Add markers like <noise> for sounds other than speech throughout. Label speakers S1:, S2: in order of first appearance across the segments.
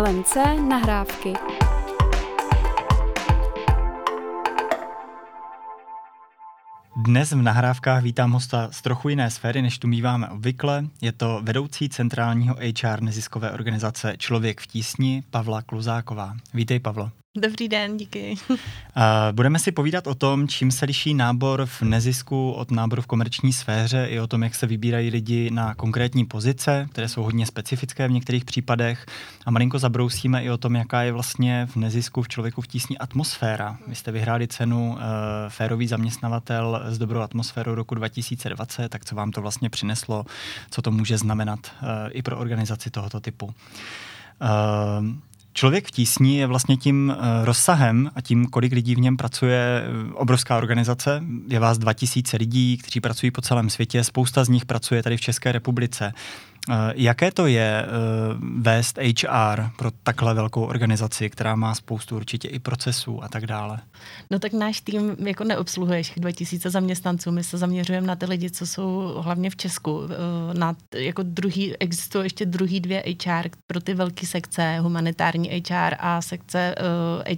S1: LMC nahrávky. Dnes v nahrávkách vítám hosta z trochu jiné sféry, než tu míváme obvykle. Je to vedoucí centrálního HR neziskové organizace Člověk v tísni Pavla Kluzáková. Vítej, Pavlo.
S2: Dobrý den, díky. <laughs>
S1: Budeme si povídat o tom, čím se liší nábor v nezisku od náboru v komerční sféře i o tom, jak se vybírají lidi na konkrétní pozice, které jsou hodně specifické v některých případech. A malinko zabrousíme i o tom, jaká je vlastně v nezisku v člověku v tísní atmosféra. Vy jste vyhráli cenu uh, Férový zaměstnavatel s dobrou atmosférou roku 2020, tak co vám to vlastně přineslo, co to může znamenat uh, i pro organizaci tohoto typu. Uh, Člověk v tísni je vlastně tím eh, rozsahem a tím, kolik lidí v něm pracuje, obrovská organizace. Je vás 2000 lidí, kteří pracují po celém světě, spousta z nich pracuje tady v České republice. Eh, jaké to je eh, vést HR pro takhle velkou organizaci, která má spoustu určitě i procesů a tak dále?
S2: No tak náš tým jako neobsluhuje všech 2000 zaměstnanců. My se zaměřujeme na ty lidi, co jsou hlavně v Česku. Eh, na, jako druhý, existují ještě druhý dvě HR pro ty velké sekce, humanitární HR a sekce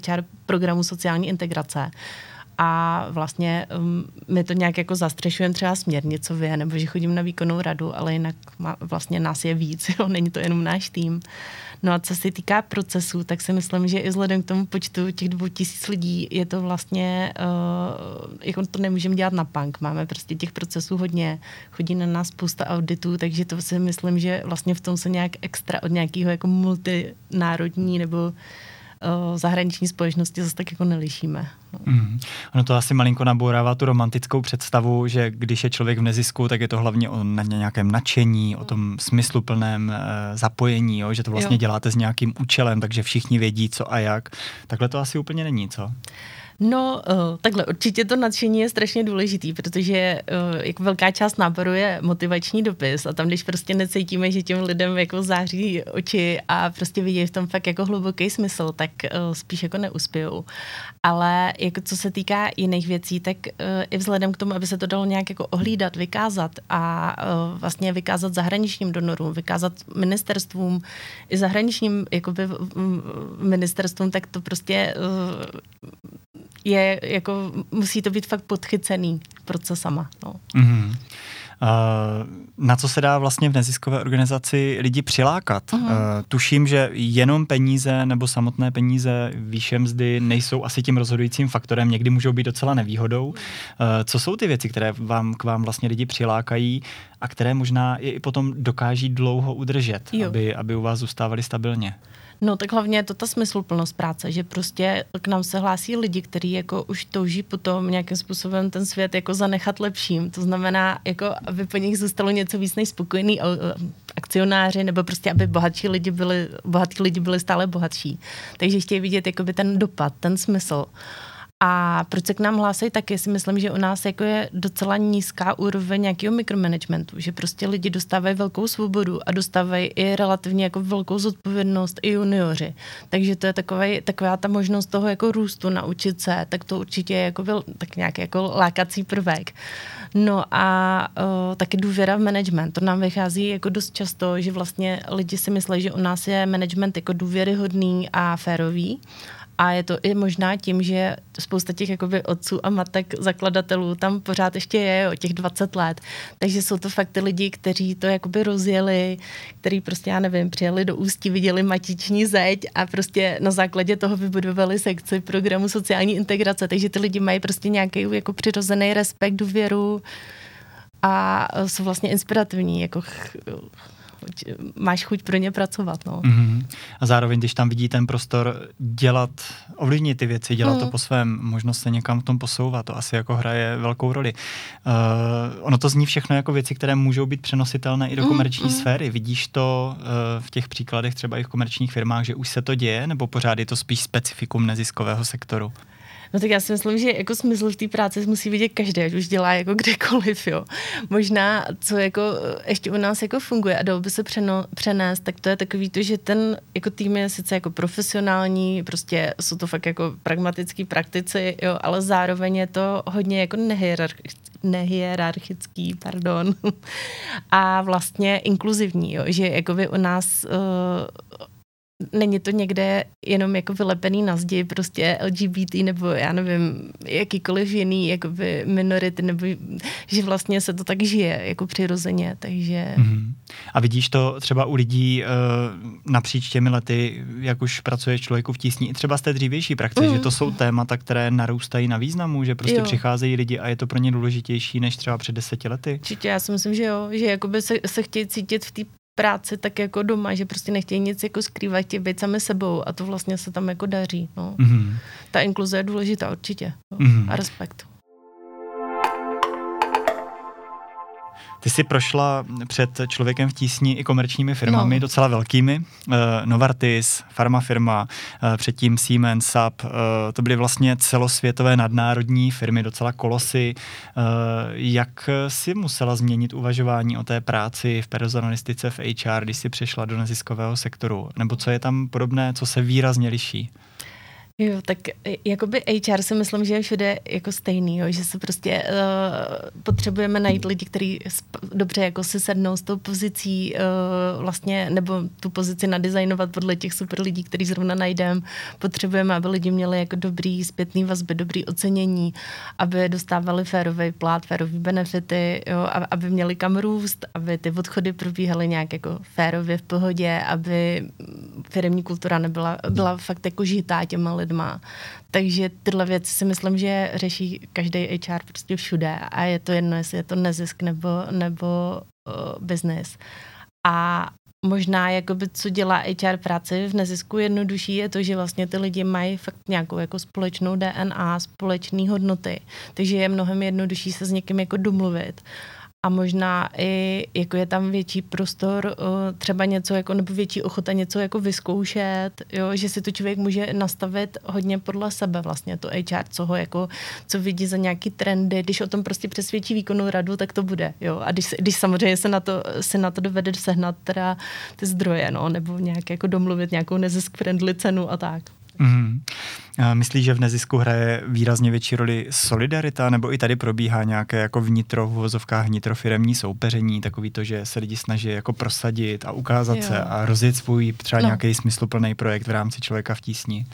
S2: HR programu sociální integrace a vlastně um, my to nějak jako zastřešujeme třeba směrnicově, nebo že chodím na výkonnou radu, ale jinak má, vlastně nás je víc, <laughs> jo, není to jenom náš tým. No a co se týká procesů, tak si myslím, že i vzhledem k tomu počtu těch dvou tisíc lidí je to vlastně, uh, jako to nemůžeme dělat na punk. Máme prostě těch procesů hodně, chodí na nás spousta auditů, takže to si myslím, že vlastně v tom se nějak extra od nějakého jako multinárodní nebo zahraniční společnosti zase tak jako nelišíme. No.
S1: Mm. Ono to asi malinko nabourává tu romantickou představu, že když je člověk v nezisku, tak je to hlavně o nějakém nadšení, o tom smysluplném uh, zapojení, jo? že to vlastně jo. děláte s nějakým účelem, takže všichni vědí, co a jak. Takhle to asi úplně není, co?
S2: No, uh, takhle, určitě to nadšení je strašně důležitý, protože uh, jako velká část náboru je motivační dopis a tam, když prostě necítíme, že těm lidem jako září oči a prostě vidí v tom fakt jako hluboký smysl, tak uh, spíš jako neuspějou. Ale jako co se týká jiných věcí, tak i vzhledem k tomu, aby se to dalo nějak jako ohlídat, vykázat a vlastně vykázat zahraničním donorům, vykázat ministerstvům i zahraničním jakoby, ministerstvům, tak to prostě je jako, musí to být fakt podchycený procesama. No. Mm-hmm.
S1: Na co se dá vlastně v neziskové organizaci lidi přilákat? Uh-huh. Tuším, že jenom peníze nebo samotné peníze výše mzdy nejsou asi tím rozhodujícím faktorem, někdy můžou být docela nevýhodou. Co jsou ty věci, které vám k vám vlastně lidi přilákají a které možná i potom dokáží dlouho udržet, aby, aby u vás zůstávali stabilně?
S2: No tak hlavně je to ta smysluplnost práce, že prostě k nám se hlásí lidi, kteří jako už touží potom nějakým způsobem ten svět jako zanechat lepším. To znamená, jako aby po nich zůstalo něco víc než spokojený akcionáři, nebo prostě aby bohatší lidi byli, bohatí lidi byli stále bohatší. Takže chtějí vidět jakoby ten dopad, ten smysl. A proč se k nám hlásí taky, si myslím, že u nás jako je docela nízká úroveň nějakého mikromanagementu, že prostě lidi dostávají velkou svobodu a dostávají i relativně jako velkou zodpovědnost i junioři. Takže to je takový, taková ta možnost toho jako růstu, naučit se, tak to určitě je jako byl, tak nějaký jako lákací prvek. No a uh, taky důvěra v management. To nám vychází jako dost často, že vlastně lidi si myslí, že u nás je management jako důvěryhodný a férový a je to i možná tím, že spousta těch jakoby otců a matek zakladatelů tam pořád ještě je o těch 20 let. Takže jsou to fakt ty lidi, kteří to jakoby rozjeli, kteří prostě, já nevím, přijeli do Ústí, viděli matiční zeď a prostě na základě toho vybudovali sekci programu sociální integrace. Takže ty lidi mají prostě nějaký jako přirozený respekt, důvěru a jsou vlastně inspirativní, jako máš chuť pro ně pracovat. No. Mm-hmm.
S1: A zároveň, když tam vidí ten prostor dělat, ovlivnit ty věci, dělat mm. to po svém, možnost se někam v tom posouvat, to asi jako hraje velkou roli. Uh, ono to zní všechno jako věci, které můžou být přenositelné i do mm, komerční mm. sféry. Vidíš to uh, v těch příkladech třeba i v komerčních firmách, že už se to děje, nebo pořád je to spíš specifikum neziskového sektoru?
S2: No tak já si myslím, že jako smysl v té práci musí vidět každý, ať už dělá jako kdekoliv, jo. Možná, co jako ještě u nás jako funguje a dalo by se přeno, přenést, tak to je takový to, že ten jako tým je sice jako profesionální, prostě jsou to fakt jako pragmatický praktici, jo, ale zároveň je to hodně jako nehierarchický nehierarchický, pardon, <laughs> a vlastně inkluzivní, jo, že jako by u nás uh, není to někde jenom jako vylepený na zdi, prostě LGBT nebo já nevím, jakýkoliv jiný jakoby minority, nebo že vlastně se to tak žije jako přirozeně, takže... Mm-hmm.
S1: A vidíš to třeba u lidí uh, napříč těmi lety, jak už pracuje člověku v tísni, i třeba z té dřívější praxe, mm. že to jsou témata, které narůstají na významu, že prostě jo. přicházejí lidi a je to pro ně důležitější než třeba před deseti lety?
S2: Určitě, já si myslím, že jo, že jakoby se, se chtějí cítit v té práci tak jako doma, že prostě nechtějí nic jako skrývat, chtějí být sami sebou a to vlastně se tam jako daří. No. Mm-hmm. Ta inkluze je důležitá určitě no. mm-hmm. a respekt.
S1: Ty jsi prošla před člověkem v tísni i komerčními firmami, no. docela velkými. Uh, Novartis, farmafirma, uh, předtím Siemens, SAP. Uh, to byly vlastně celosvětové nadnárodní firmy, docela kolosy. Uh, jak si musela změnit uvažování o té práci v personalistice v HR, když jsi přešla do neziskového sektoru? Nebo co je tam podobné, co se výrazně liší?
S2: Jo, tak e, jakoby HR si myslím, že je všude jako stejný, jo, že se prostě uh, potřebujeme najít lidi, kteří dobře jako si sednou s tou pozicí uh, vlastně, nebo tu pozici nadizajnovat podle těch super lidí, který zrovna najdeme. Potřebujeme, aby lidi měli jako dobrý zpětný vazby, dobrý ocenění, aby dostávali férový plát, férový benefity, jo, aby měli kam růst, aby ty odchody probíhaly nějak jako férově v pohodě, aby firmní kultura nebyla byla fakt jako žitá těma lidma. Takže tyhle věci si myslím, že řeší každý HR prostě všude a je to jedno, jestli je to nezisk nebo, nebo uh, business. A možná, jakoby, co dělá HR práci v nezisku jednodušší, je to, že vlastně ty lidi mají fakt nějakou jako společnou DNA, společné hodnoty. Takže je mnohem jednodušší se s někým jako domluvit a možná i jako je tam větší prostor uh, třeba něco jako, nebo větší ochota něco jako vyzkoušet, jo, že si to člověk může nastavit hodně podle sebe vlastně to HR, co ho jako, co vidí za nějaký trendy, když o tom prostě přesvědčí výkonnou radu, tak to bude, jo, a když, když samozřejmě se na to, se na to dovede sehnat teda ty zdroje, no, nebo nějak jako domluvit nějakou nezisk friendly cenu a tak. Mm-hmm.
S1: Myslíš, že v nezisku hraje výrazně větší roli solidarita, nebo i tady probíhá nějaké jako vnitro, v vozovkách vnitrofiremní soupeření, takový to, že se lidi snaží jako prosadit a ukázat jo. se a rozjet svůj třeba no. nějaký smysluplný projekt v rámci člověka v tísni?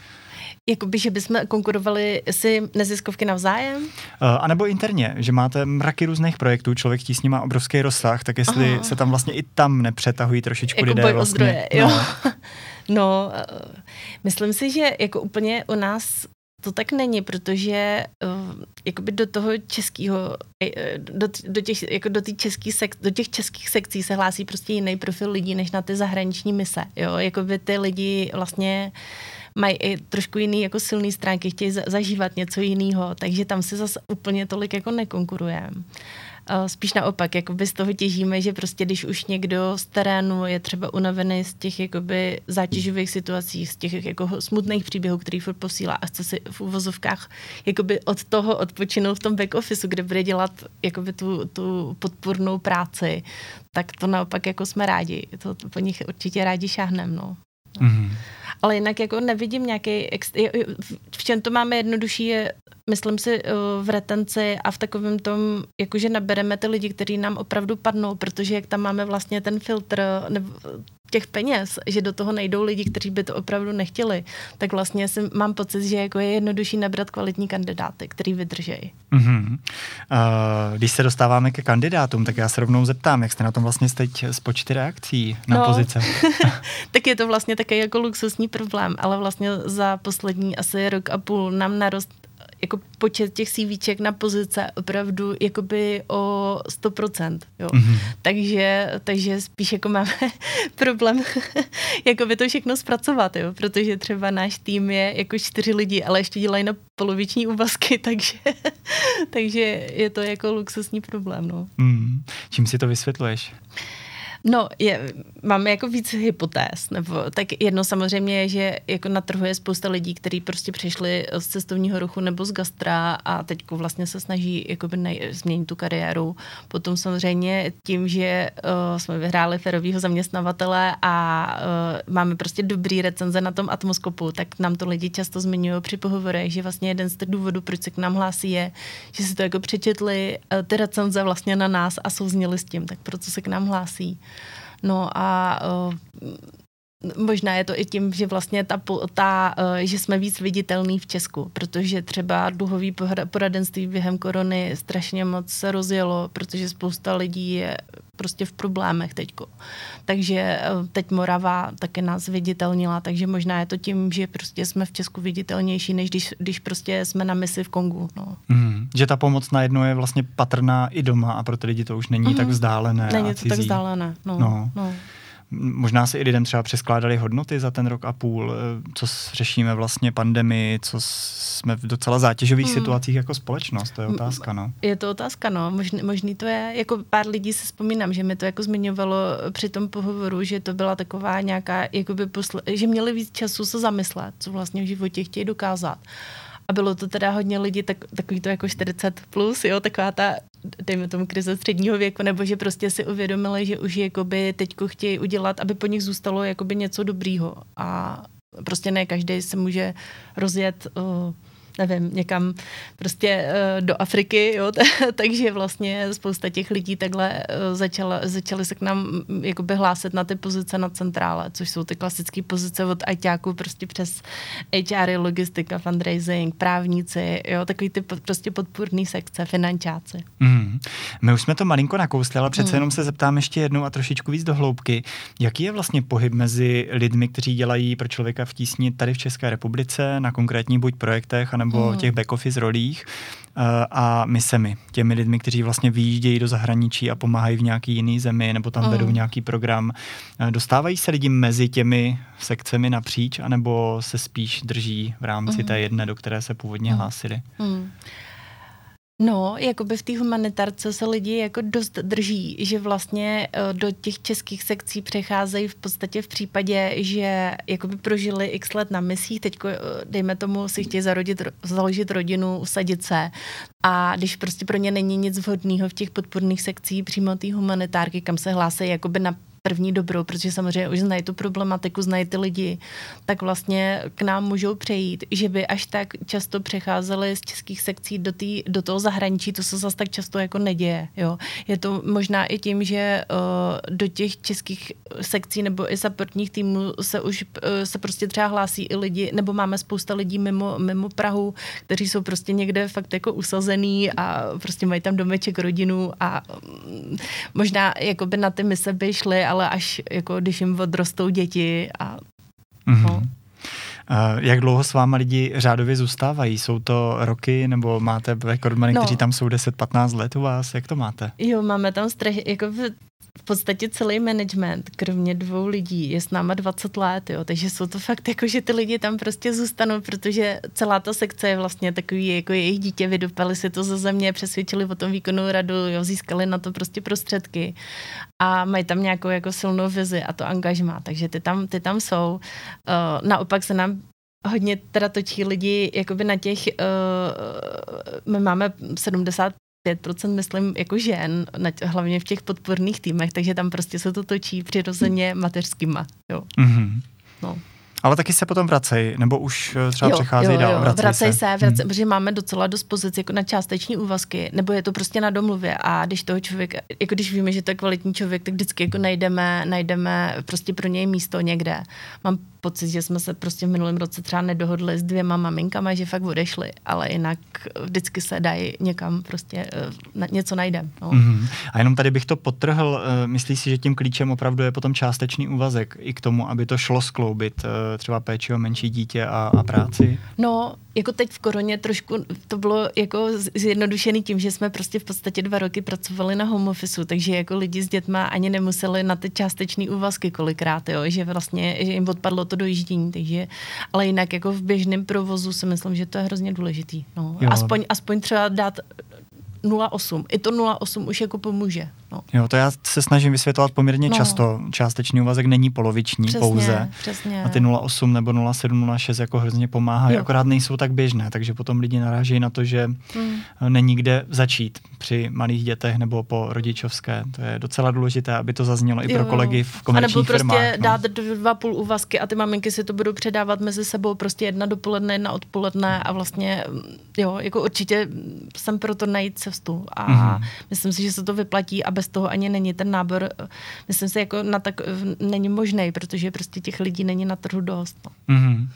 S2: Jakoby, že bychom konkurovali si neziskovky navzájem? Uh,
S1: a nebo interně, že máte mraky různých projektů, člověk tísní má obrovský rozsah, tak jestli Aha. se tam vlastně i tam nepřetahují trošičku jako lidé vlastně. Zdroje,
S2: jo. No. <laughs> No, eh, myslím si, že jako úplně u nás to tak není, protože uh, jakoby do toho českého, eh, do, do, těch, jako do, český sek, do těch českých sekcí se hlásí prostě jiný profil lidí, než na ty zahraniční mise. Jo? Jakoby ty lidi vlastně mají i trošku jiný jako silný stránky, chtějí zažívat něco jiného, takže tam se zase úplně tolik jako nekonkurujeme. Spíš naopak, jakoby z toho těžíme, že prostě když už někdo z terénu je třeba unavený z těch jakoby zátěžových situací, z těch jako smutných příběhů, který furt posílá a chce si v uvozovkách jakoby od toho odpočinout v tom back officeu, kde bude dělat jakoby tu, tu podpornou práci, tak to naopak jako jsme rádi. To, po nich určitě rádi šáhneme. No. Mm-hmm. Ale jinak jako nevidím nějaký, ex... v čem to máme jednodušší je, myslím si, eh, v retenci a v takovém tom, jakože nabereme ty lidi, kteří nám opravdu padnou, protože jak tam máme vlastně ten filtr nebo těch peněz, že do toho nejdou lidi, kteří by to opravdu nechtěli, tak vlastně si, mám pocit, že jako je jednodušší nabrat kvalitní kandidáty, který vydržejí. Mm-hmm.
S1: Uh, když se dostáváme ke kandidátům, tak já se rovnou zeptám, jak jste na tom vlastně teď s počty reakcí na no, pozice? <laughs>
S2: tak je to vlastně takový jako luxusní problém, ale vlastně za poslední asi rok a půl nám narost jako počet těch CVček na pozice opravdu jakoby o 100%. Jo. Mm-hmm. Takže, takže spíš jako máme <laughs> problém <laughs> jakoby to všechno zpracovat, jo, protože třeba náš tým je jako čtyři lidi, ale ještě dělají na poloviční úvazky, <laughs> takže, takže je to jako luxusní problém. No. Mm.
S1: Čím si to vysvětluješ?
S2: No, je, máme jako víc hypotéz, nebo tak jedno samozřejmě je, že jako na trhu je spousta lidí, kteří prostě přišli z cestovního ruchu nebo z gastra a teď vlastně se snaží jakoby nej, změnit tu kariéru. Potom samozřejmě tím, že uh, jsme vyhráli ferovýho zaměstnavatele a uh, máme prostě dobrý recenze na tom atmoskopu, tak nám to lidi často zmiňují při pohovorech, že vlastně jeden z těch důvodů, proč se k nám hlásí, je, že si to jako přečetli uh, ty recenze vlastně na nás a souzněli s tím, tak proto se k nám hlásí. No a uh, Možná je to i tím, že vlastně ta, ta, eh, že jsme víc viditelní v Česku, protože třeba duhový poradenství během korony strašně moc se rozjelo, protože spousta lidí je prostě v problémech teďko. Takže eh, teď Morava také nás viditelnila, takže možná je to tím, že prostě jsme v Česku viditelnější, než když, když prostě jsme na misi v Kongu. No.
S1: Mm, že ta pomoc najednou je vlastně patrná i doma a pro ty lidi to už není mm. tak vzdálené.
S2: Není to tak vzdálené. No, no. no.
S1: Možná si i lidem třeba přeskládali hodnoty za ten rok a půl, eh, co řešíme vlastně pandemii, co jsme v docela zátěžových hmm. situacích jako společnost, to je otázka, no.
S2: Je to otázka, no, možný, možný to je, jako pár lidí se vzpomínám, že mi to jako zmiňovalo při tom pohovoru, že to byla taková nějaká, jakoby posle, že měli víc času se zamyslet, co vlastně v životě chtějí dokázat. A bylo to teda hodně lidí, tak, takový to jako 40 plus, jo, taková ta, dejme tomu krize středního věku, nebo že prostě si uvědomili, že už jakoby teďko chtějí udělat, aby po nich zůstalo jakoby něco dobrýho. A prostě ne každý se může rozjet uh, nevím, někam prostě uh, do Afriky, jo, <laughs> takže vlastně spousta těch lidí takhle uh, začala, začaly se k nám mm, jakoby hlásit na ty pozice na centrále, což jsou ty klasické pozice od ITáků prostě přes HR, logistika, fundraising, právníci, jo, takový ty prostě podpůrný sekce, finančáci.
S1: Mm. My už jsme to malinko nakousli, ale přece mm. jenom se zeptám ještě jednou a trošičku víc do hloubky. Jaký je vlastně pohyb mezi lidmi, kteří dělají pro člověka v tísni tady v České republice na konkrétních buď projektech, nebo mm. těch back office rolích uh, a misemi, těmi lidmi, kteří vlastně vyjíždějí do zahraničí a pomáhají v nějaký jiný zemi nebo tam mm. vedou nějaký program. Uh, dostávají se lidi mezi těmi sekcemi napříč, anebo se spíš drží v rámci mm. té jedné, do které se původně mm. hlásili? Mm.
S2: No, jakoby v té humanitárce se lidi jako dost drží, že vlastně eh, do těch českých sekcí přecházejí v podstatě v případě, že jakoby prožili x let na misích, teď eh, dejme tomu si chtějí zarodit, založit rodinu, usadit se. A když prostě pro ně není nic vhodného v těch podporných sekcích přímo té humanitárky, kam se hlásí jakoby na první dobrou, protože samozřejmě už znají tu problematiku, znají ty lidi, tak vlastně k nám můžou přejít, že by až tak často přecházeli z českých sekcí do, tý, do toho zahraničí, to se zase tak často jako neděje. Jo. Je to možná i tím, že uh, do těch českých sekcí nebo i supportních týmů se už uh, se prostě třeba hlásí i lidi, nebo máme spousta lidí mimo, mimo Prahu, kteří jsou prostě někde fakt jako usazený a prostě mají tam domeček, rodinu a um, možná jako by na ty mise by šli, ale až jako když jim odrostou děti a mm-hmm. no.
S1: Jak dlouho s váma lidi řádově zůstávají? Jsou to roky nebo máte rekordmany, no. kteří tam jsou 10-15 let u vás? Jak to máte?
S2: Jo, máme tam strach, jako v podstatě celý management, kromě dvou lidí, je s náma 20 let, jo, takže jsou to fakt jako, že ty lidi tam prostě zůstanou, protože celá ta sekce je vlastně takový, jako jejich dítě, vydupali si to ze země, přesvědčili o tom výkonu radu, jo, získali na to prostě prostředky a mají tam nějakou jako silnou vizi a to angažma, takže ty tam, ty tam jsou. Uh, naopak se nám hodně teda točí lidi jakoby na těch, uh, my máme 70 5% myslím jako žen, hlavně v těch podporných týmech, takže tam prostě se to točí přirozeně mateřskýma. Jo. Mm-hmm.
S1: No. Ale taky se potom vracejí, nebo už eh, třeba jo, přecházejí jo, dál, jo, vracej,
S2: vracej se. se vracej, hmm. protože máme docela dost pozic jako na částeční úvazky, nebo je to prostě na domluvě a když toho člověk, jako když víme, že to je kvalitní člověk, tak vždycky jako najdeme, najdeme prostě pro něj místo někde. Mám pocit, že jsme se prostě v minulém roce třeba nedohodli s dvěma maminkama, že fakt odešli, ale jinak vždycky se dají někam prostě uh, něco najde. No. Mm-hmm.
S1: A jenom tady bych to potrhl, uh, myslíš si, že tím klíčem opravdu je potom částečný úvazek i k tomu, aby to šlo skloubit uh, třeba péči o menší dítě a, a práci?
S2: No, jako teď v koroně trošku to bylo jako zjednodušený tím, že jsme prostě v podstatě dva roky pracovali na home office, takže jako lidi s dětma ani nemuseli na ty částečné úvazky kolikrát, jo, že vlastně že jim odpadlo to dojíždění, takže, ale jinak jako v běžném provozu si myslím, že to je hrozně důležitý. No. Aspoň, aspoň třeba dát 0,8. I to 0,8 už jako pomůže. No.
S1: Jo, to já se snažím vysvětlovat poměrně no. často. Částečný úvazek není poloviční
S2: přesně,
S1: pouze.
S2: Přesně.
S1: A ty 0,8 nebo 0,7, 0,6 jako hrozně pomáhají, jo. akorát nejsou tak běžné, takže potom lidi narážejí na to, že hmm. není kde začít při malých dětech nebo po rodičovské. To je docela důležité, aby to zaznělo i jo. pro kolegy v komerčních
S2: A nebo prostě
S1: firmách,
S2: no. dát dva půl úvazky a ty maminky si to budou předávat mezi sebou prostě jedna dopoledne, jedna odpoledne a vlastně jo, jako určitě jsem proto najít cestu a mm-hmm. myslím si, že se to vyplatí a bez toho ani není ten nábor, myslím si, jako na tak není možný, protože prostě těch lidí není na trhu dost. No. Mm-hmm.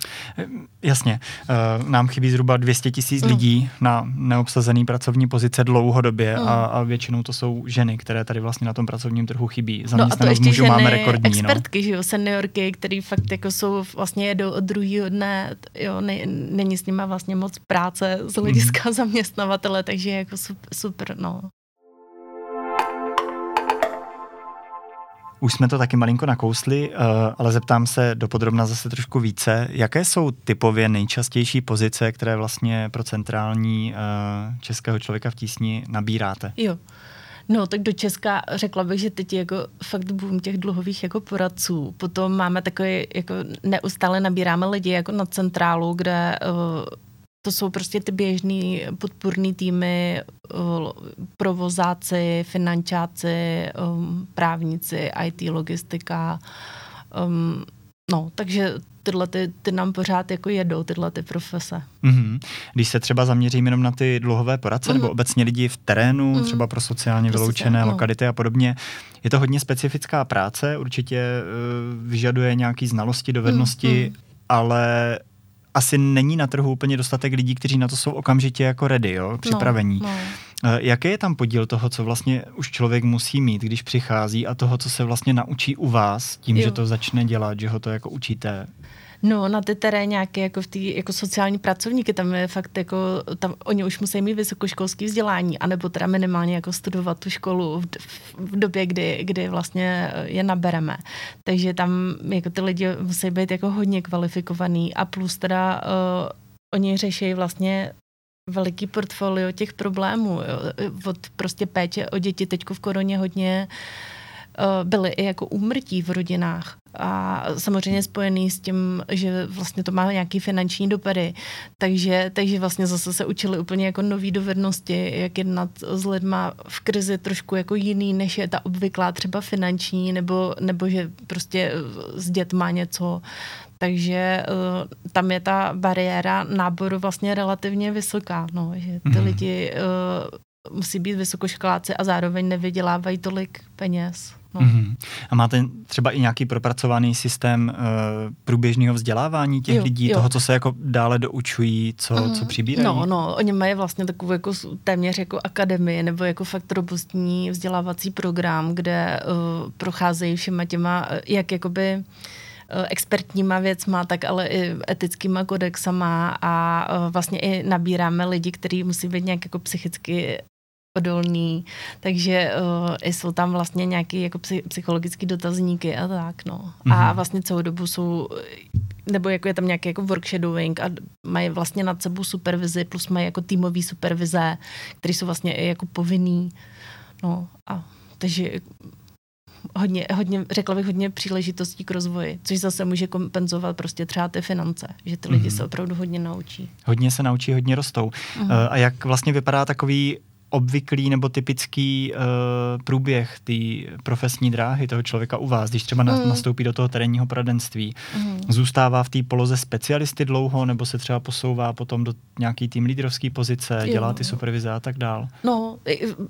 S1: Jasně. Nám chybí zhruba 200 tisíc mm. lidí na neobsazený pracovní pozice dlouhodobě mm. a, a většinou to jsou ženy, které tady vlastně na tom pracovním trhu chybí.
S2: No a to ještě ženy, máme rekordní. No. Expertky, no. že jo, seniorky, které fakt jako jsou vlastně jedou od druhého dne, jo, ne, není s nimi vlastně moc práce z hlediska mm. <laughs> zaměstnavatele, takže jako super, super no.
S1: Už jsme to taky malinko nakousli, uh, ale zeptám se dopodrobna zase trošku více. Jaké jsou typově nejčastější pozice, které vlastně pro centrální uh, českého člověka v tísni nabíráte?
S2: Jo. No, tak do Česka řekla bych, že teď jako fakt boom těch dluhových jako poradců. Potom máme takový, jako neustále nabíráme lidi jako na centrálu, kde uh, to jsou prostě ty běžný podpůrný týmy, provozáci, finančáci, um, právníci, IT, logistika. Um, no, takže tyhle ty, ty nám pořád jako jedou, tyhle ty profese.
S1: Mm-hmm. Když se třeba zaměřím jenom na ty dluhové poradce mm-hmm. nebo obecně lidi v terénu, mm-hmm. třeba pro sociálně pro vyloučené sociál, no. lokality a podobně, je to hodně specifická práce, určitě uh, vyžaduje nějaké znalosti, dovednosti, mm-hmm. ale asi není na trhu úplně dostatek lidí, kteří na to jsou okamžitě jako ready, jo, připravení. No, no. Jaký je tam podíl toho, co vlastně už člověk musí mít, když přichází a toho, co se vlastně naučí u vás, tím, jo. že to začne dělat, že ho to jako učíte?
S2: No, na ty nějaké jako v tý, jako sociální pracovníky, tam je fakt jako, tam oni už musí mít vysokoškolské vzdělání, anebo teda minimálně jako studovat tu školu v, v době, kdy, kdy vlastně je nabereme. Takže tam jako ty lidi musí být jako hodně kvalifikovaný a plus teda uh, oni řeší vlastně veliký portfolio těch problémů. Jo. Od prostě péče o děti teďko v koroně hodně uh, byly i jako úmrtí v rodinách a samozřejmě spojený s tím, že vlastně to má nějaký finanční dopady. Takže, takže vlastně zase se učili úplně jako nové dovednosti, jak jednat s lidma v krizi trošku jako jiný, než je ta obvyklá třeba finanční, nebo, nebo že prostě s dětma něco. Takže uh, tam je ta bariéra náboru vlastně relativně vysoká, no, že ty mm. lidi uh, musí být vysokoškoláci a zároveň nevydělávají tolik peněz. No. Mm-hmm.
S1: A máte třeba i nějaký propracovaný systém uh, průběžného vzdělávání těch jo, lidí, jo. toho, co se jako dále doučují, co, mm. co přibírají?
S2: No, no, oni mají vlastně takovou jako téměř jako akademii nebo jako fakt robustní vzdělávací program, kde uh, procházejí všema těma, eh, jak jakoby expertníma věcma, tak ale i etickýma kodexama a vlastně i nabíráme lidi, kteří musí být nějak jako psychicky odolný, takže uh, jsou tam vlastně nějaké jako psychologické dotazníky a tak, no. Mm-hmm. A mhm. vlastně celou dobu jsou, nebo jako je tam nějaký jako workshadowing a mají vlastně nad sebou supervizi, plus mají jako týmový supervize, které jsou vlastně i jako povinný, no a takže hodně, hodně, řekla bych, hodně příležitostí k rozvoji, což zase může kompenzovat prostě třeba ty finance, že ty lidi mm-hmm. se opravdu hodně naučí.
S1: Hodně se naučí, hodně rostou. Mm-hmm. Uh, a jak vlastně vypadá takový obvyklý nebo typický uh, průběh té profesní dráhy toho člověka u vás, když třeba mm. nastoupí do toho terénního poradenství? Mm. Zůstává v té poloze specialisty dlouho, nebo se třeba posouvá potom do nějaký tým lídrovské pozice, jo. dělá ty supervize a tak dál?
S2: No,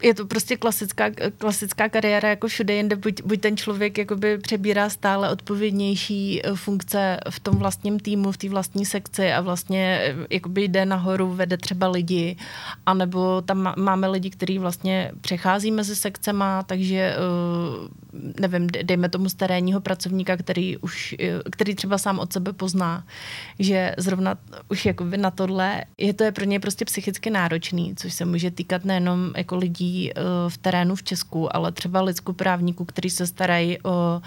S2: je to prostě klasická, klasická kariéra jako všude jinde, buď, buď ten člověk jakoby přebírá stále odpovědnější eh, funkce v tom vlastním týmu, v té vlastní sekci a vlastně eh, jakoby jde nahoru, vede třeba lidi, anebo tam máme lidi, kteří vlastně přechází mezi sekcema, takže eh, nevím, dejme tomu z terénního pracovníka, který už, eh, který třeba sám od sebe pozná, že zrovna už jakoby na tohle, je to je pro ně prostě psychicky náročný, což se může týkat nejenom jako lidí eh, v terénu v Česku, ale třeba lidskoprávníků, kteří se starají o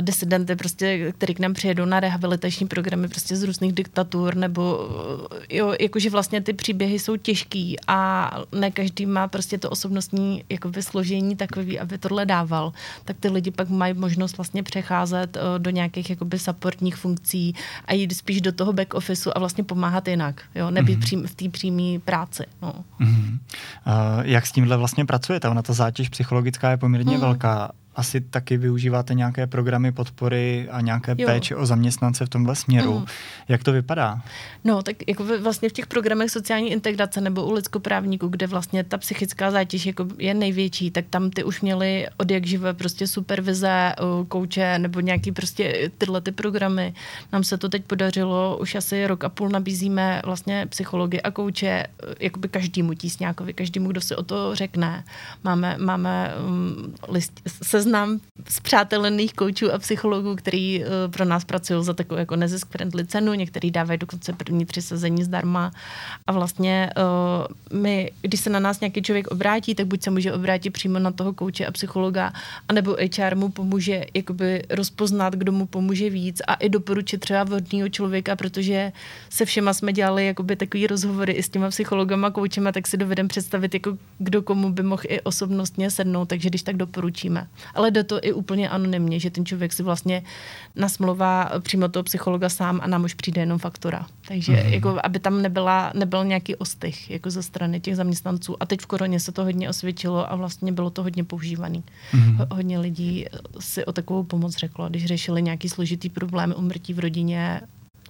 S2: disidenty, prostě, který k nám přijedou na rehabilitační programy prostě z různých diktatur, nebo uh, jo, jakože vlastně ty příběhy jsou těžký a ne každý má prostě to osobnostní jakoby složení takový, aby tohle dával, tak ty lidi pak mají možnost vlastně přecházet uh, do nějakých jakoby supportních funkcí a jít spíš do toho back officeu a vlastně pomáhat jinak, jo, nebýt mm-hmm. přím, v té přímé práci. No.
S1: Mm-hmm. Uh, jak s tímhle vlastně pracujete? Ona ta zátěž psychologická je poměrně mm. velká asi taky využíváte nějaké programy podpory a nějaké jo. péče o zaměstnance v tomhle směru. Mm. Jak to vypadá?
S2: No, tak jako vlastně v těch programech sociální integrace nebo u lidskoprávníků, kde vlastně ta psychická zátěž jako je největší, tak tam ty už měli od jak živé prostě supervize, kouče nebo nějaký prostě tyhle ty programy. Nám se to teď podařilo, už asi rok a půl nabízíme vlastně psychologi a kouče jakoby každému tísňákovi, každému, kdo si o to řekne. Máme, máme um, list, seznam zpřátelených koučů a psychologů, který uh, pro nás pracují za takovou jako nezisk friendly cenu, některý dávají dokonce první tři sezení zdarma a vlastně uh, my, když se na nás nějaký člověk obrátí, tak buď se může obrátit přímo na toho kouče a psychologa, anebo HR mu pomůže jakoby rozpoznat, kdo mu pomůže víc a i doporučit třeba vhodného člověka, protože se všema jsme dělali jakoby takový rozhovory i s těma psychologama, koučema, tak si dovedem představit, jako kdo komu by mohl i osobnostně sednout, takže když tak doporučíme. Ale jde to i úplně anonymně, že ten člověk si vlastně nasmluvá přímo toho psychologa sám a nám už přijde jenom faktura. Takže mm-hmm. jako, aby tam nebyla, nebyl nějaký ostych jako ze strany těch zaměstnanců. A teď v koroně se to hodně osvědčilo a vlastně bylo to hodně používaný. Mm-hmm. Hodně lidí si o takovou pomoc řeklo, když řešili nějaký složitý problém umrtí v rodině.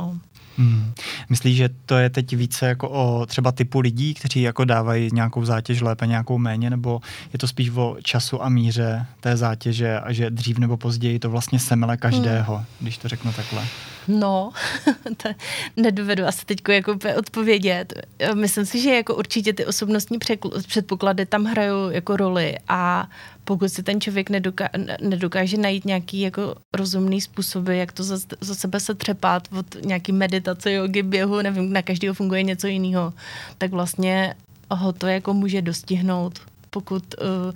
S2: No.
S1: Hmm. Myslíš, že to je teď více jako o třeba typu lidí, kteří jako dávají nějakou zátěž lépe, nějakou méně, nebo je to spíš o času a míře té zátěže a že dřív nebo později to vlastně semele každého, hmm. když to řeknu takhle?
S2: No, <laughs> to nedovedu asi teď jako odpovědět. Myslím si, že jako určitě ty osobnostní předpoklady tam hrajou jako roli a pokud si ten člověk nedoká- nedokáže najít nějaký jako rozumný způsoby, jak to za, za sebe se třepat od nějaký meditace, jogy, běhu, nevím, na každého funguje něco jiného, tak vlastně ho to jako může dostihnout, pokud uh,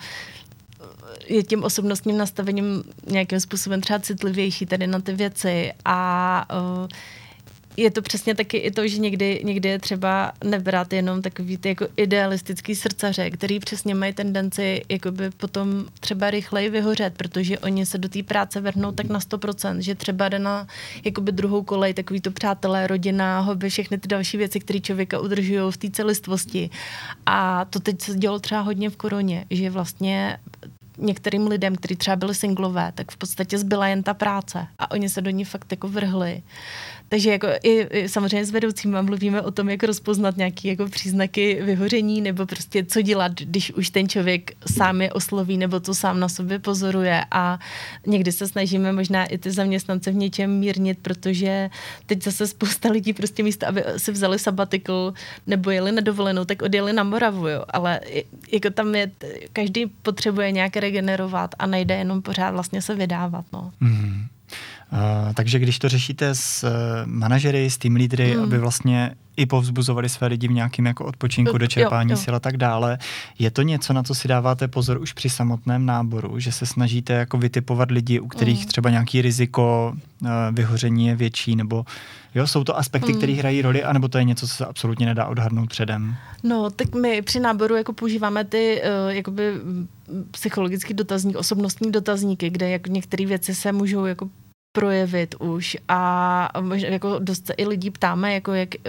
S2: je tím osobnostním nastavením nějakým způsobem třeba citlivější tady na ty věci a uh, je to přesně taky i to, že někdy, někdy je třeba nebrat jenom takový ty jako idealistický srdcaře, který přesně mají tendenci jakoby potom třeba rychleji vyhořet, protože oni se do té práce vrhnou tak na 100%, že třeba jde na jakoby druhou kolej, takový to přátelé, rodina, hobby, všechny ty další věci, které člověka udržují v té celistvosti. A to teď se dělo třeba hodně v koroně, že vlastně některým lidem, kteří třeba byli singlové, tak v podstatě zbyla jen ta práce a oni se do ní fakt jako vrhli. Takže jako i, i samozřejmě s vedoucíma mluvíme o tom, jak rozpoznat nějaké jako příznaky vyhoření nebo prostě co dělat, když už ten člověk sám je osloví nebo to sám na sobě pozoruje a někdy se snažíme možná i ty zaměstnance v něčem mírnit, protože teď zase spousta lidí prostě místo, aby si vzali sabatikl nebo jeli na dovolenou, tak odjeli na Moravu, jo. ale jako tam je, každý potřebuje nějak regenerovat a nejde jenom pořád vlastně se vydávat. No. Mm.
S1: Uh, takže když to řešíte s uh, manažery, s tým lídry, hmm. aby vlastně i povzbuzovali své lidi v nějakým jako odpočinku, dočerpání jo, jo. sil a tak dále, je to něco, na co si dáváte pozor už při samotném náboru, že se snažíte jako vytipovat lidi, u kterých hmm. třeba nějaký riziko uh, vyhoření je větší, nebo jo, jsou to aspekty, hmm. které hrají roli, anebo to je něco, co se absolutně nedá odhadnout předem?
S2: No, tak my při náboru jako používáme ty uh, jakoby psychologický dotazník, osobnostní dotazníky, kde jak některé věci se můžou jako projevit už a jako dost se i lidí ptáme, jako jak, eh,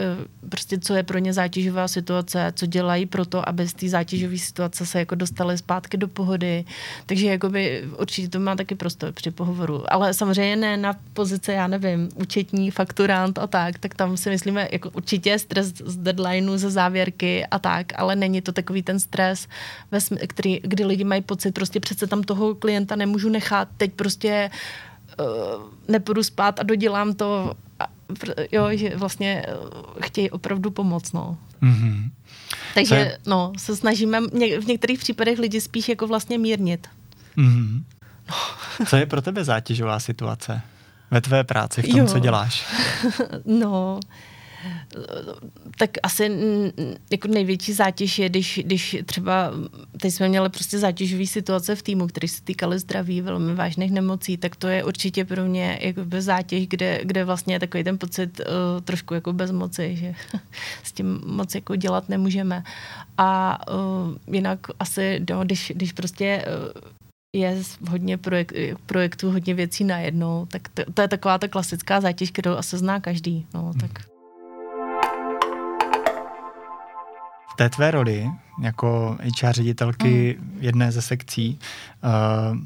S2: prostě co je pro ně zátěžová situace, co dělají pro to, aby z té zátěžové situace se jako dostali zpátky do pohody. Takže jakoby určitě to má taky prostor při pohovoru. Ale samozřejmě ne na pozici, já nevím, účetní, fakturant a tak, tak tam si myslíme, jako určitě stres z deadlineu, ze závěrky a tak, ale není to takový ten stres, který, kdy lidi mají pocit, prostě přece tam toho klienta nemůžu nechat, teď prostě nepůjdu spát a dodělám to, a, jo, že vlastně uh, chtějí opravdu pomoct, no. Mm-hmm. Takže, je... no, se snažíme v některých případech lidi spíš jako vlastně mírnit. Mm-hmm.
S1: No. Co je pro tebe zátěžová situace ve tvé práci, v tom, jo. co děláš? <laughs>
S2: no, tak asi jako největší zátěž je, když, když třeba teď jsme měli prostě zátěžové situace v týmu, které se týkaly zdraví, velmi vážných nemocí, tak to je určitě pro mě jako zátěž, kde, kde vlastně je takový ten pocit uh, trošku jako bezmoci, že <laughs> s tím moc jako dělat nemůžeme. A uh, jinak asi, no, když, když prostě uh, je hodně projekt, projektů, hodně věcí najednou, tak to, to je taková ta klasická zátěž, kterou asi zná každý. No, hmm.
S1: Té tvé roli jako HR ředitelky mm. jedné ze sekcí, uh,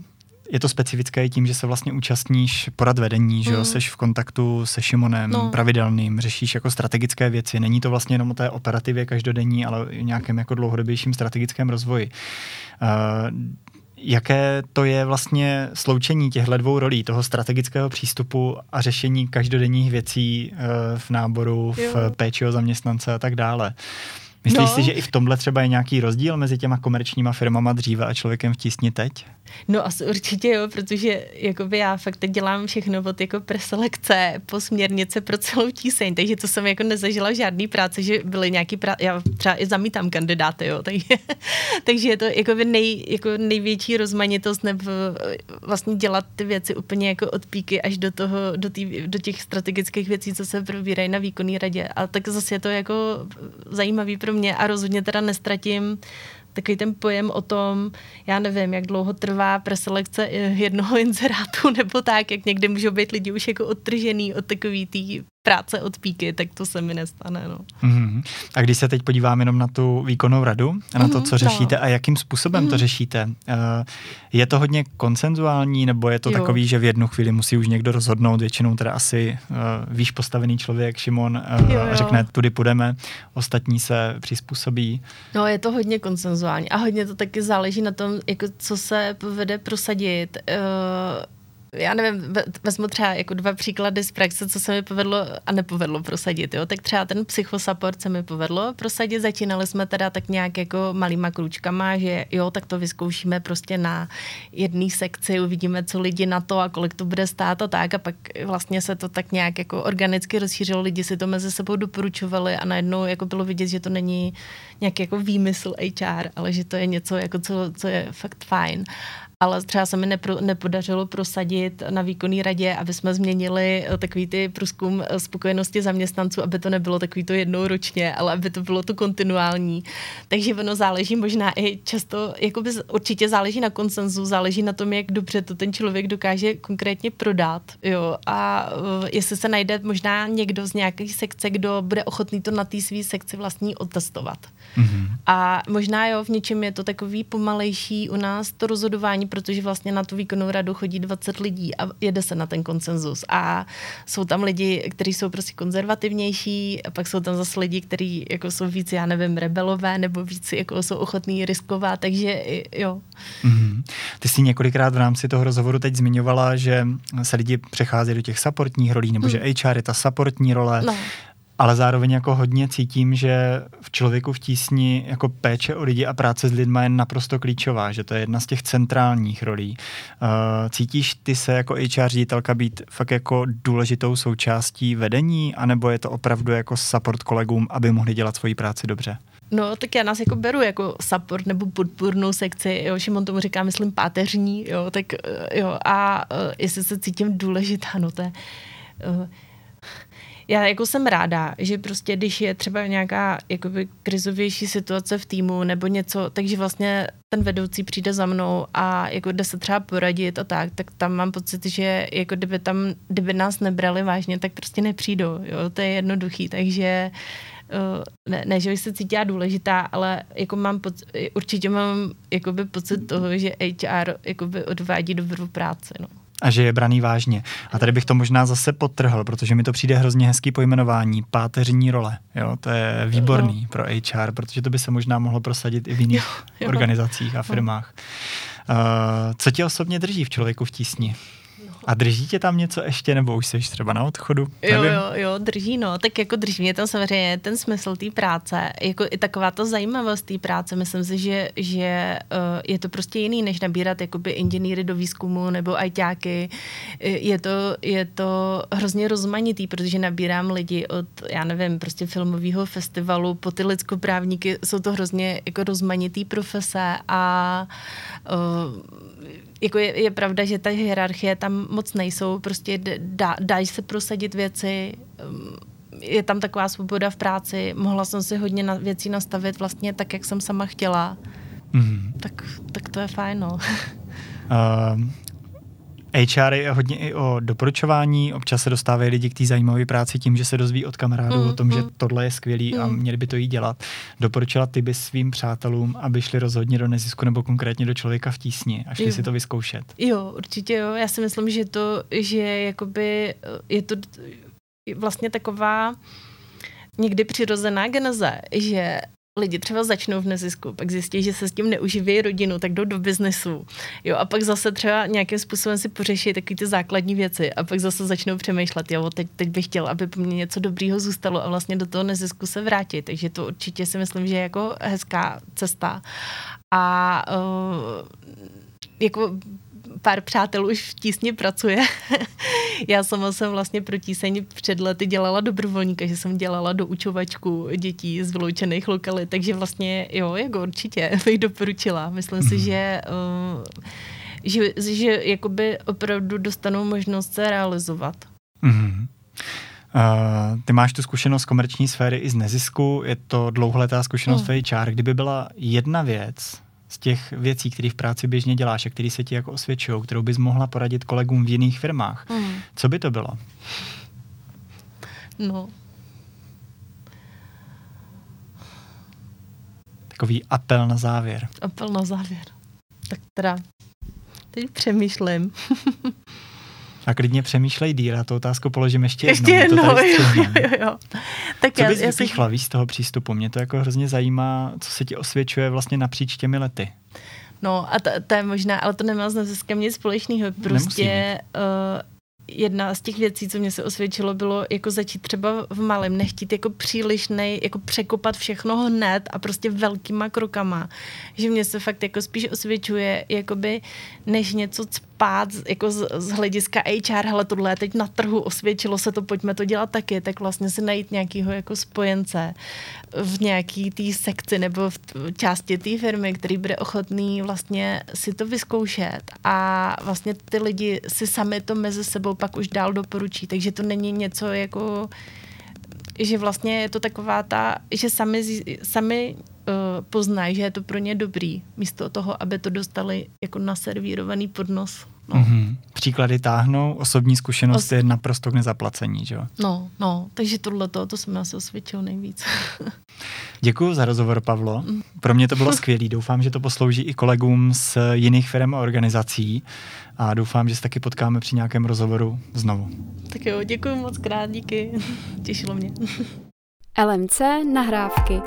S1: je to specifické tím, že se vlastně účastníš porad vedení, že jo, mm. seš v kontaktu se Šimonem no. pravidelným, řešíš jako strategické věci. Není to vlastně jenom o té operativě každodenní, ale i nějakém jako dlouhodobějším strategickém rozvoji. Uh, jaké to je vlastně sloučení těchto dvou rolí, toho strategického přístupu a řešení každodenních věcí uh, v náboru, v jo. péči o zaměstnance a tak dále. Myslíš no. si, že i v tomhle třeba je nějaký rozdíl mezi těma komerčníma firmama dříve a člověkem v tísni teď?
S2: No asi určitě jo, protože jakoby já fakt teď dělám všechno od jako preselekce po směrnice pro celou tíseň, takže to jsem jako nezažila žádný práce, že byly nějaký práce, já třeba i zamítám kandidáty, jo, <laughs> takže, takže je to jakoby nej, jako největší rozmanitost nebo vlastně dělat ty věci úplně jako od píky až do toho, do, tý, do těch strategických věcí, co se probírají na výkonné radě. A tak zase je to jako zajímavý pro mě a rozhodně teda nestratím takový ten pojem o tom, já nevím, jak dlouho trvá preselekce jednoho <laughs> inzerátu nebo tak, jak někde můžou být lidi už jako odtržený od takový tý práce od píky, tak to se mi nestane. No.
S1: Mm-hmm. A když se teď podívám jenom na tu výkonnou radu a na to, mhm, co řešíte no. a jakým způsobem mm-hmm. to mhm. řešíte, uh, je to hodně konsenzuální nebo je to jo. takový, že v jednu chvíli musí už někdo rozhodnout, většinou teda asi uh, výš postavený člověk, Šimon, uh, jo, jo. řekne, tudy půjdeme, ostatní se přizpůsobí.
S2: No, je to hodně konsenzuální a hodně to taky záleží na tom, jako co se povede prosadit. Uh, já nevím, vezmu třeba jako dva příklady z praxe, co se mi povedlo a nepovedlo prosadit, jo. Tak třeba ten psychosupport se mi povedlo prosadit, začínali jsme teda tak nějak jako malýma kručkama, že jo, tak to vyzkoušíme prostě na jedné sekci, uvidíme, co lidi na to a kolik to bude stát a tak a pak vlastně se to tak nějak jako organicky rozšířilo, lidi si to mezi sebou doporučovali a najednou jako bylo vidět, že to není nějaký jako výmysl HR, ale že to je něco, jako co, co je fakt fajn ale třeba se mi nepro, nepodařilo prosadit na výkonný radě, aby jsme změnili eh, takový ty průzkum eh, spokojenosti zaměstnanců, aby to nebylo takový to jednou ročně, ale aby to bylo to kontinuální. Takže ono záleží možná i často, jakoby určitě záleží na konsenzu, záleží na tom, jak dobře to ten člověk dokáže konkrétně prodat, jo, a uh, jestli se najde možná někdo z nějaké sekce, kdo bude ochotný to na té své sekci vlastní otestovat. Mm-hmm. A možná jo, v něčem je to takový pomalejší u nás to rozhodování, protože vlastně na tu výkonnou radu chodí 20 lidí a jede se na ten konsenzus. A jsou tam lidi, kteří jsou prostě konzervativnější, a pak jsou tam zase lidi, kteří jako jsou víc, já nevím, rebelové nebo víc jako jsou ochotní riskovat, takže jo. Mm-hmm.
S1: Ty jsi několikrát v rámci toho rozhovoru teď zmiňovala, že se lidi přechází do těch supportních rolí, nebo mm. že HR je ta supportní role. No ale zároveň jako hodně cítím, že v člověku v tísni jako péče o lidi a práce s lidmi je naprosto klíčová, že to je jedna z těch centrálních rolí. Uh, cítíš ty se jako HR ředitelka být fakt jako důležitou součástí vedení, anebo je to opravdu jako support kolegům, aby mohli dělat svoji práci dobře?
S2: No, tak já nás jako beru jako support nebo podpůrnou sekci, jo, Šimon tomu říká, myslím, páteřní, jo, tak eh, jo, a uh, jestli se cítím důležitá, no to je, já jako jsem ráda, že prostě když je třeba nějaká jakoby krizovější situace v týmu nebo něco, takže vlastně ten vedoucí přijde za mnou a jako jde se třeba poradit a tak, tak tam mám pocit, že jako kdyby tam, kdyby nás nebrali vážně, tak prostě nepřijdou, jo, to je jednoduchý, takže uh, ne, ne, že bych se cítila důležitá, ale jako mám pocit, určitě mám jakoby pocit toho, že HR jakoby odvádí dobrou práci, no
S1: a že je braný vážně. A tady bych to možná zase potrhl, protože mi to přijde hrozně hezký pojmenování, páteřní role. Jo, to je výborný pro HR, protože to by se možná mohlo prosadit i v jiných jo, jo. organizacích a firmách. Uh, co tě osobně drží v člověku v tísni? A drží tě tam něco ještě, nebo už jsi třeba na odchodu?
S2: Jo, jo, jo, drží, no. Tak jako drží mě tam samozřejmě ten smysl té práce, jako i taková to zajímavost té práce. Myslím si, že, že uh, je to prostě jiný, než nabírat jakoby inženýry do výzkumu nebo ajťáky. Je to, je to hrozně rozmanitý, protože nabírám lidi od, já nevím, prostě filmového festivalu po ty lidskoprávníky. Jsou to hrozně jako rozmanitý profese a uh, jako je, je pravda, že ta hierarchie tam moc nejsou, prostě dá, dají se prosadit věci, um, je tam taková svoboda v práci, mohla jsem si hodně na, věcí nastavit vlastně tak, jak jsem sama chtěla. Mm. Tak, tak to je fajn, no. Uh, <laughs>
S1: HR je hodně i o doporučování, občas se dostávají lidi k té zajímavé práci tím, že se dozví od kamarádů mm, o tom, mm. že tohle je skvělý mm. a měli by to jí dělat. Doporučila ty by svým přátelům, aby šli rozhodně do nezisku nebo konkrétně do člověka v tísni a šli jo. si to vyzkoušet.
S2: Jo, určitě jo. Já si myslím, že to, že jakoby je to vlastně taková někdy přirozená geneze, že lidi třeba začnou v nezisku, pak zjistí, že se s tím neuživí rodinu, tak jdou do biznesu. Jo, a pak zase třeba nějakým způsobem si pořeší takové ty základní věci a pak zase začnou přemýšlet, jo, teď, teď bych chtěl, aby po mně něco dobrýho zůstalo a vlastně do toho nezisku se vrátit. Takže to určitě si myslím, že je jako hezká cesta. A uh, jako pár přátel už v tísni pracuje. <laughs> Já sama jsem vlastně pro tíseň před lety dělala dobrovolníka, že jsem dělala do učovačku dětí z vyloučených lokalit, takže vlastně jo, jako určitě <laughs> bych doporučila. Myslím si, mhm. že uh, že, že jakoby opravdu dostanou možnost se realizovat. Mm-hmm.
S1: Uh, ty máš tu zkušenost z komerční sféry i z nezisku, je to dlouholetá zkušenost mm. HR. Kdyby byla jedna věc, z těch věcí, které v práci běžně děláš a které se ti jako osvědčují, kterou bys mohla poradit kolegům v jiných firmách, mm. co by to bylo?
S2: No.
S1: Takový apel na závěr.
S2: Apel na závěr. Tak teda, teď přemýšlím. <laughs>
S1: A klidně přemýšlej díl, já tu otázku položím ještě jednou.
S2: Ještě jednou, jo, jo, jo, jo.
S1: Tak co já, bys já vypíchla, si... víš, z toho přístupu? Mě to jako hrozně zajímá, co se ti osvědčuje vlastně napříč těmi lety.
S2: No a to, to je možná, ale to nemá s neziskem nic společného. Prostě jedna z těch věcí, co mě se osvědčilo, bylo jako začít třeba v malém, nechtít jako příliš nej, jako překopat všechno hned a prostě velkýma krokama. Že mě se fakt jako spíš osvědčuje, jakoby, než něco spát jako z, z hlediska HR, hele, tohle je teď na trhu, osvědčilo se to, pojďme to dělat taky, tak vlastně si najít nějakého jako spojence v nějaký té sekci nebo v části té firmy, který bude ochotný vlastně si to vyzkoušet a vlastně ty lidi si sami to mezi sebou pak už dál doporučí, takže to není něco jako že vlastně je to taková ta, že sami, sami poznají, že je to pro ně dobrý, místo toho, aby to dostali jako naservírovaný podnos. No. Mm-hmm.
S1: Příklady táhnou, osobní zkušenost Os... je naprosto k nezaplacení, že jo?
S2: No, no, takže tohle to, to jsem asi osvědčil nejvíc. <laughs>
S1: Děkuji za rozhovor, Pavlo. Mm. Pro mě to bylo <laughs> skvělé. Doufám, že to poslouží i kolegům z jiných firm a organizací a doufám, že se taky potkáme při nějakém rozhovoru znovu.
S2: Tak jo, děkuji moc krát, díky. <laughs> Těšilo mě.
S3: LMC nahrávky.